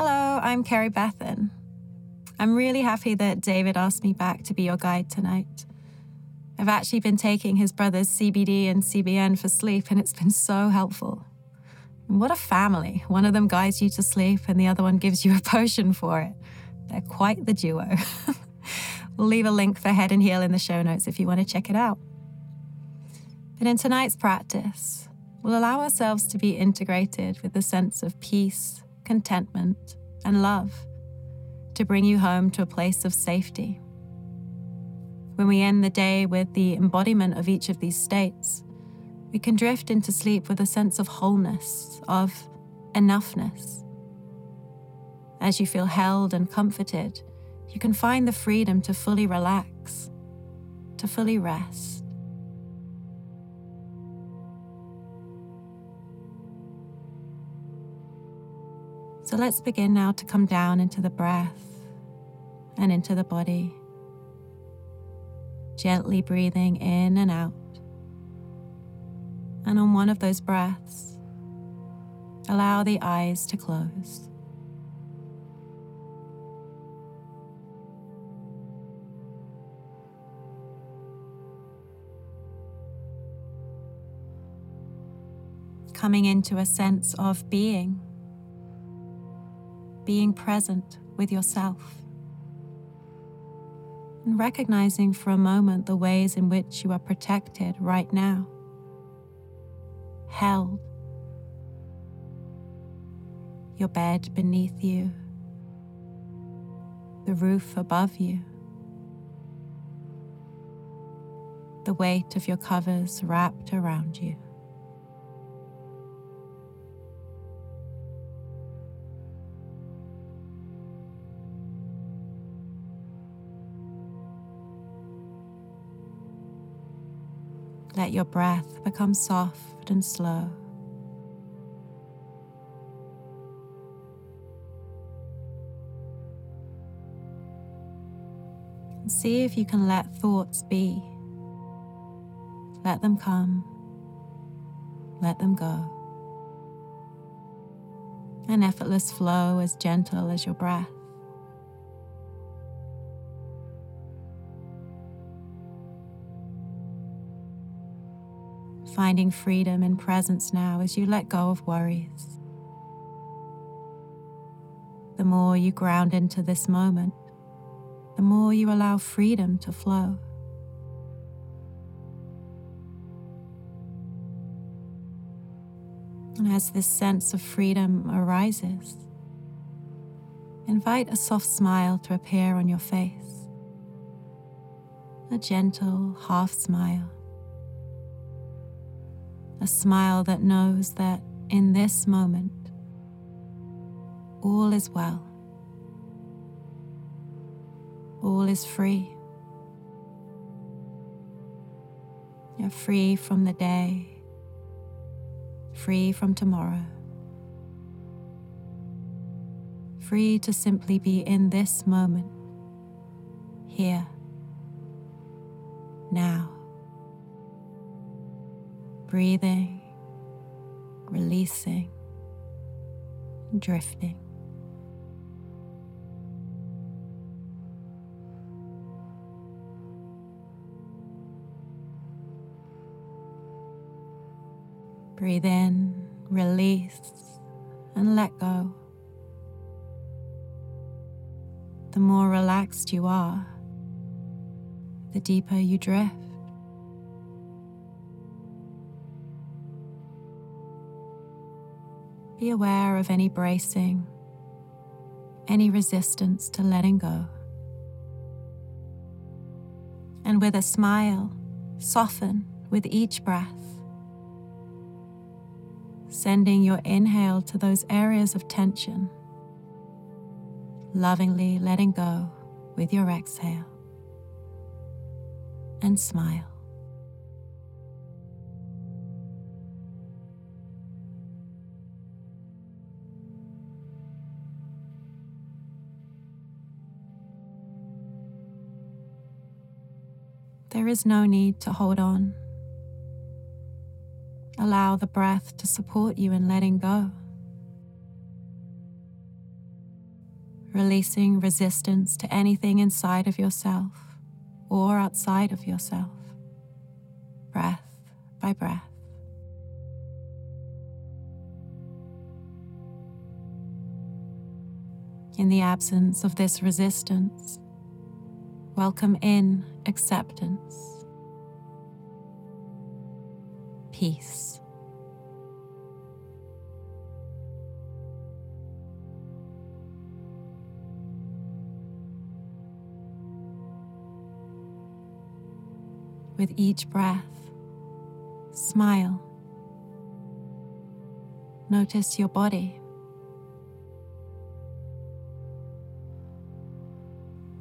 Hello, I'm Carrie Bethan. I'm really happy that David asked me back to be your guide tonight. I've actually been taking his brother's CBD and CBN for sleep, and it's been so helpful. What a family. One of them guides you to sleep, and the other one gives you a potion for it. They're quite the duo. we'll leave a link for Head and Heel in the show notes if you want to check it out. But in tonight's practice, we'll allow ourselves to be integrated with the sense of peace, contentment, and love to bring you home to a place of safety. When we end the day with the embodiment of each of these states, we can drift into sleep with a sense of wholeness, of enoughness. As you feel held and comforted, you can find the freedom to fully relax, to fully rest. So let's begin now to come down into the breath and into the body, gently breathing in and out. And on one of those breaths, allow the eyes to close. Coming into a sense of being, being present with yourself. And recognizing for a moment the ways in which you are protected right now, held, your bed beneath you, the roof above you, the weight of your covers wrapped around you. Let your breath become soft and slow. And see if you can let thoughts be. Let them come. Let them go. An effortless flow as gentle as your breath. Finding freedom and presence now as you let go of worries. The more you ground into this moment, the more you allow freedom to flow. And as this sense of freedom arises, invite a soft smile to appear on your face. A gentle half smile a smile that knows that in this moment, all is well, all is free. You're free from the day, free from tomorrow, free to simply be in this moment, here, breathing, releasing, drifting. Breathe in, release, and let go. The more relaxed you are, the deeper you drift. Be aware of any bracing, any resistance to letting go. And with a smile, soften with each breath, sending your inhale to those areas of tension, lovingly letting go with your exhale, and smile. There is no need to hold on. Allow the breath to support you in letting go. releasing resistance to anything inside of yourself or outside of yourself, breath by breath. In the absence of this resistance, welcome in acceptance, peace. With each breath, smile. Notice your body.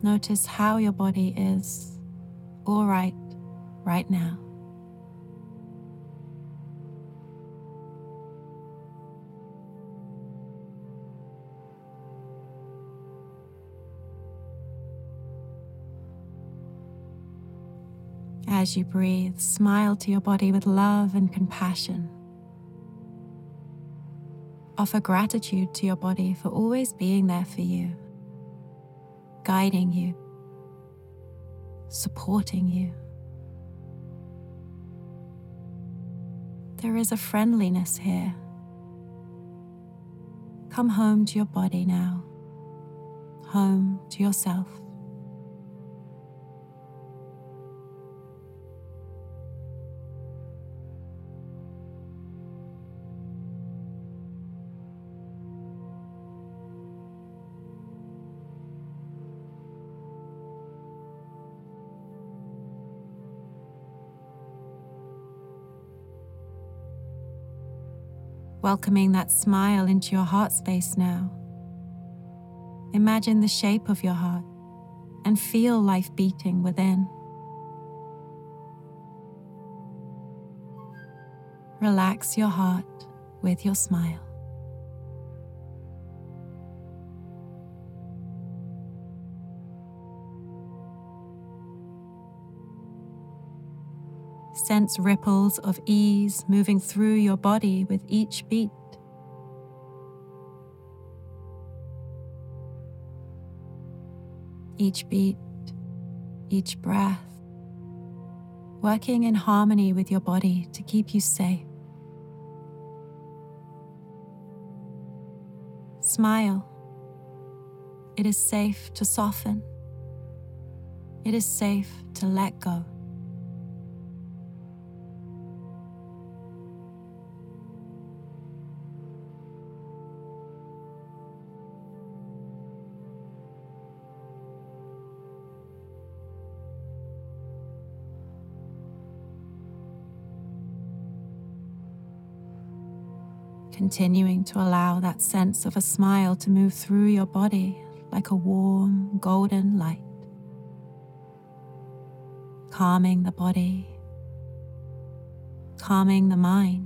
Notice how your body is all right right now. As you breathe, smile to your body with love and compassion. Offer gratitude to your body for always being there for you guiding you, supporting you. There is a friendliness here. Come home to your body now, home to yourself. Welcoming that smile into your heart space now. Imagine the shape of your heart and feel life beating within. Relax your heart with your smile. Sense ripples of ease moving through your body with each beat. Each beat, each breath, working in harmony with your body to keep you safe. Smile. It is safe to soften. It is safe to let go. Continuing to allow that sense of a smile to move through your body like a warm golden light, calming the body, calming the mind,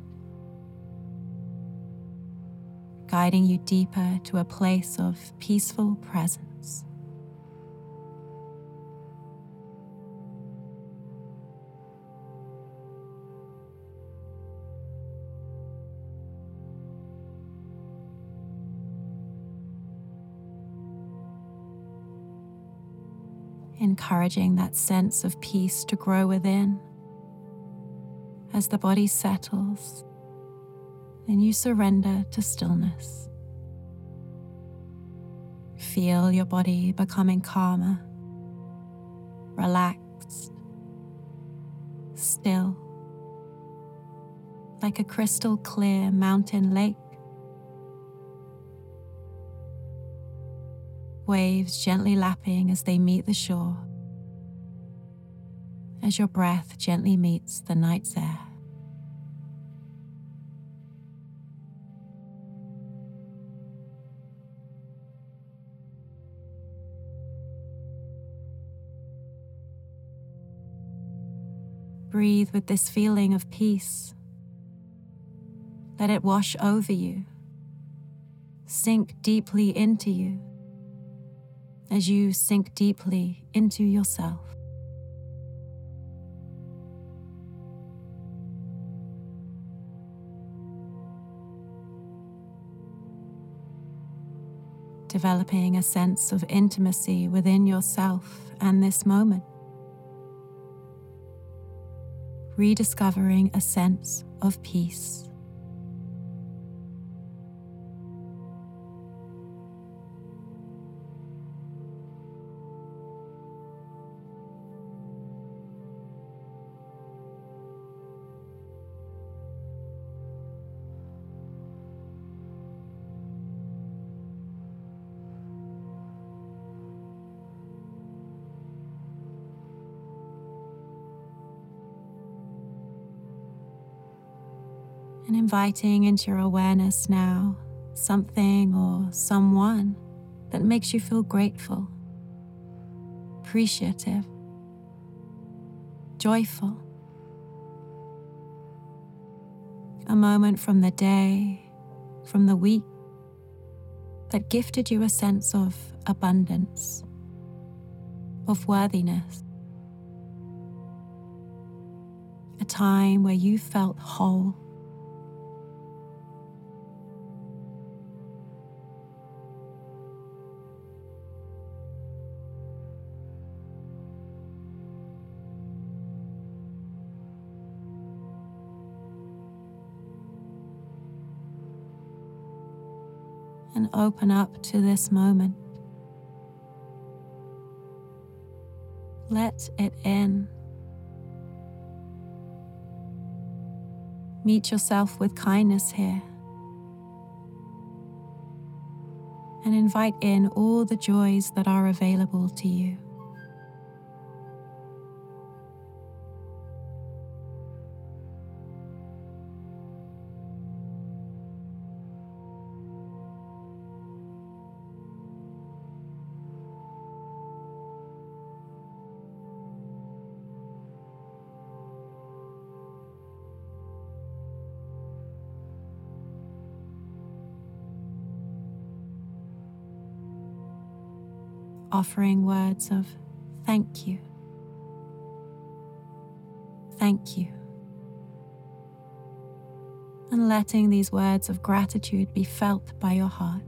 guiding you deeper to a place of peaceful presence. Encouraging that sense of peace to grow within. As the body settles, then you surrender to stillness. Feel your body becoming calmer, relaxed, still, like a crystal clear mountain lake. Waves gently lapping as they meet the shore, as your breath gently meets the night's air. Breathe with this feeling of peace. Let it wash over you, sink deeply into you as you sink deeply into yourself. developing a sense of intimacy within yourself and this moment. Rediscovering a sense of peace. And inviting into your awareness now something or someone that makes you feel grateful, appreciative, joyful. A moment from the day, from the week, that gifted you a sense of abundance, of worthiness. A time where you felt whole open up to this moment. Let it in. Meet yourself with kindness here. And invite in all the joys that are available to you. Offering words of thank you, thank you, and letting these words of gratitude be felt by your heart.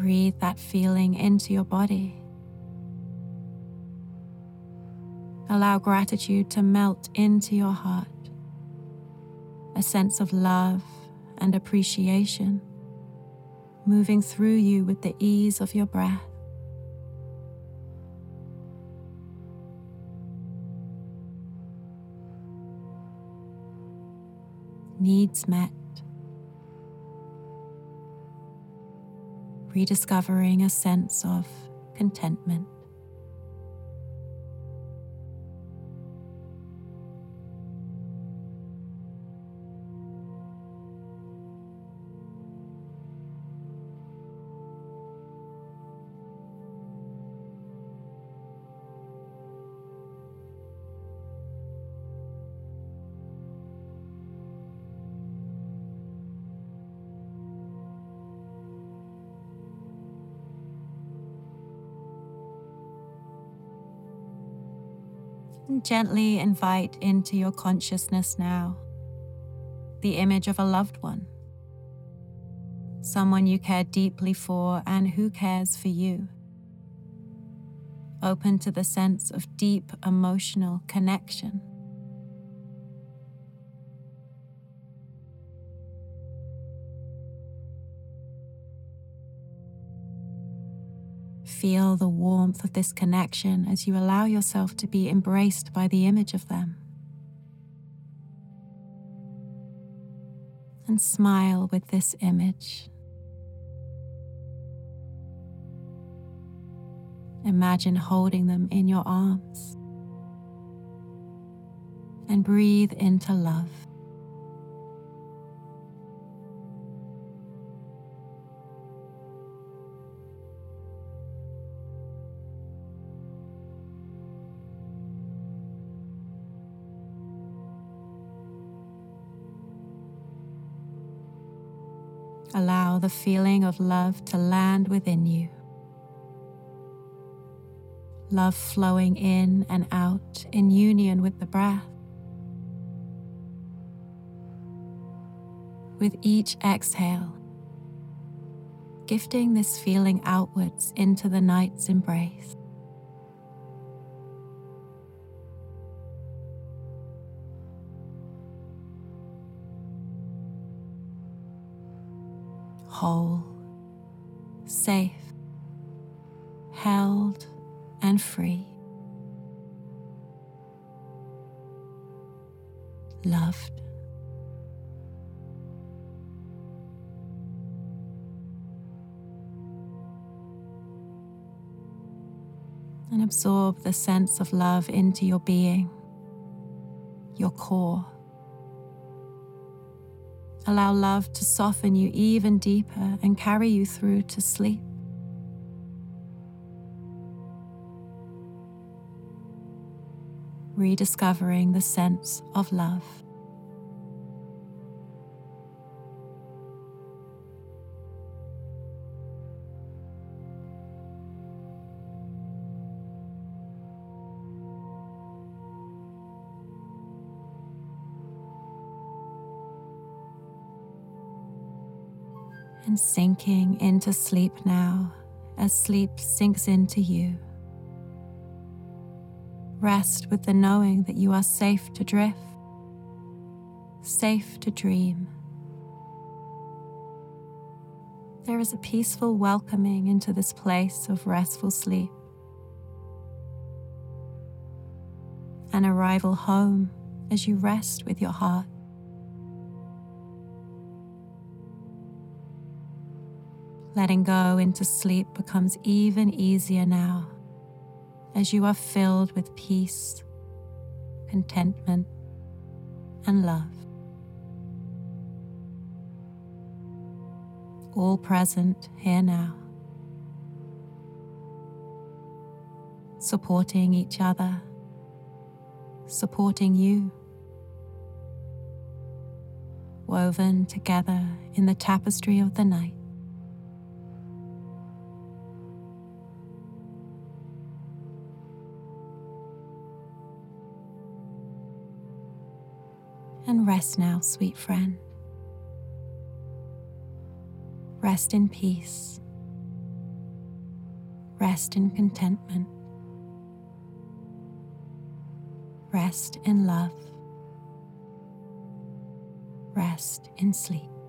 Breathe that feeling into your body. Allow gratitude to melt into your heart, a sense of love and appreciation moving through you with the ease of your breath. Needs met. Rediscovering a sense of contentment. And gently invite into your consciousness now the image of a loved one, someone you care deeply for and who cares for you. Open to the sense of deep emotional connection. Feel the warmth of this connection as you allow yourself to be embraced by the image of them. And smile with this image. Imagine holding them in your arms. And breathe into love. Allow the feeling of love to land within you. Love flowing in and out in union with the breath. With each exhale, gifting this feeling outwards into the night's embrace. Whole, safe, held, and free. Loved. and absorb the sense of love into your being, your core. Allow love to soften you even deeper and carry you through to sleep. Rediscovering the sense of love. And sinking into sleep now as sleep sinks into you. Rest with the knowing that you are safe to drift, safe to dream. There is a peaceful welcoming into this place of restful sleep. An arrival home as you rest with your heart. Letting go into sleep becomes even easier now as you are filled with peace, contentment, and love. All present here now. Supporting each other, supporting you. Woven together in the tapestry of the night. And rest now, sweet friend. Rest in peace. Rest in contentment. Rest in love. Rest in sleep.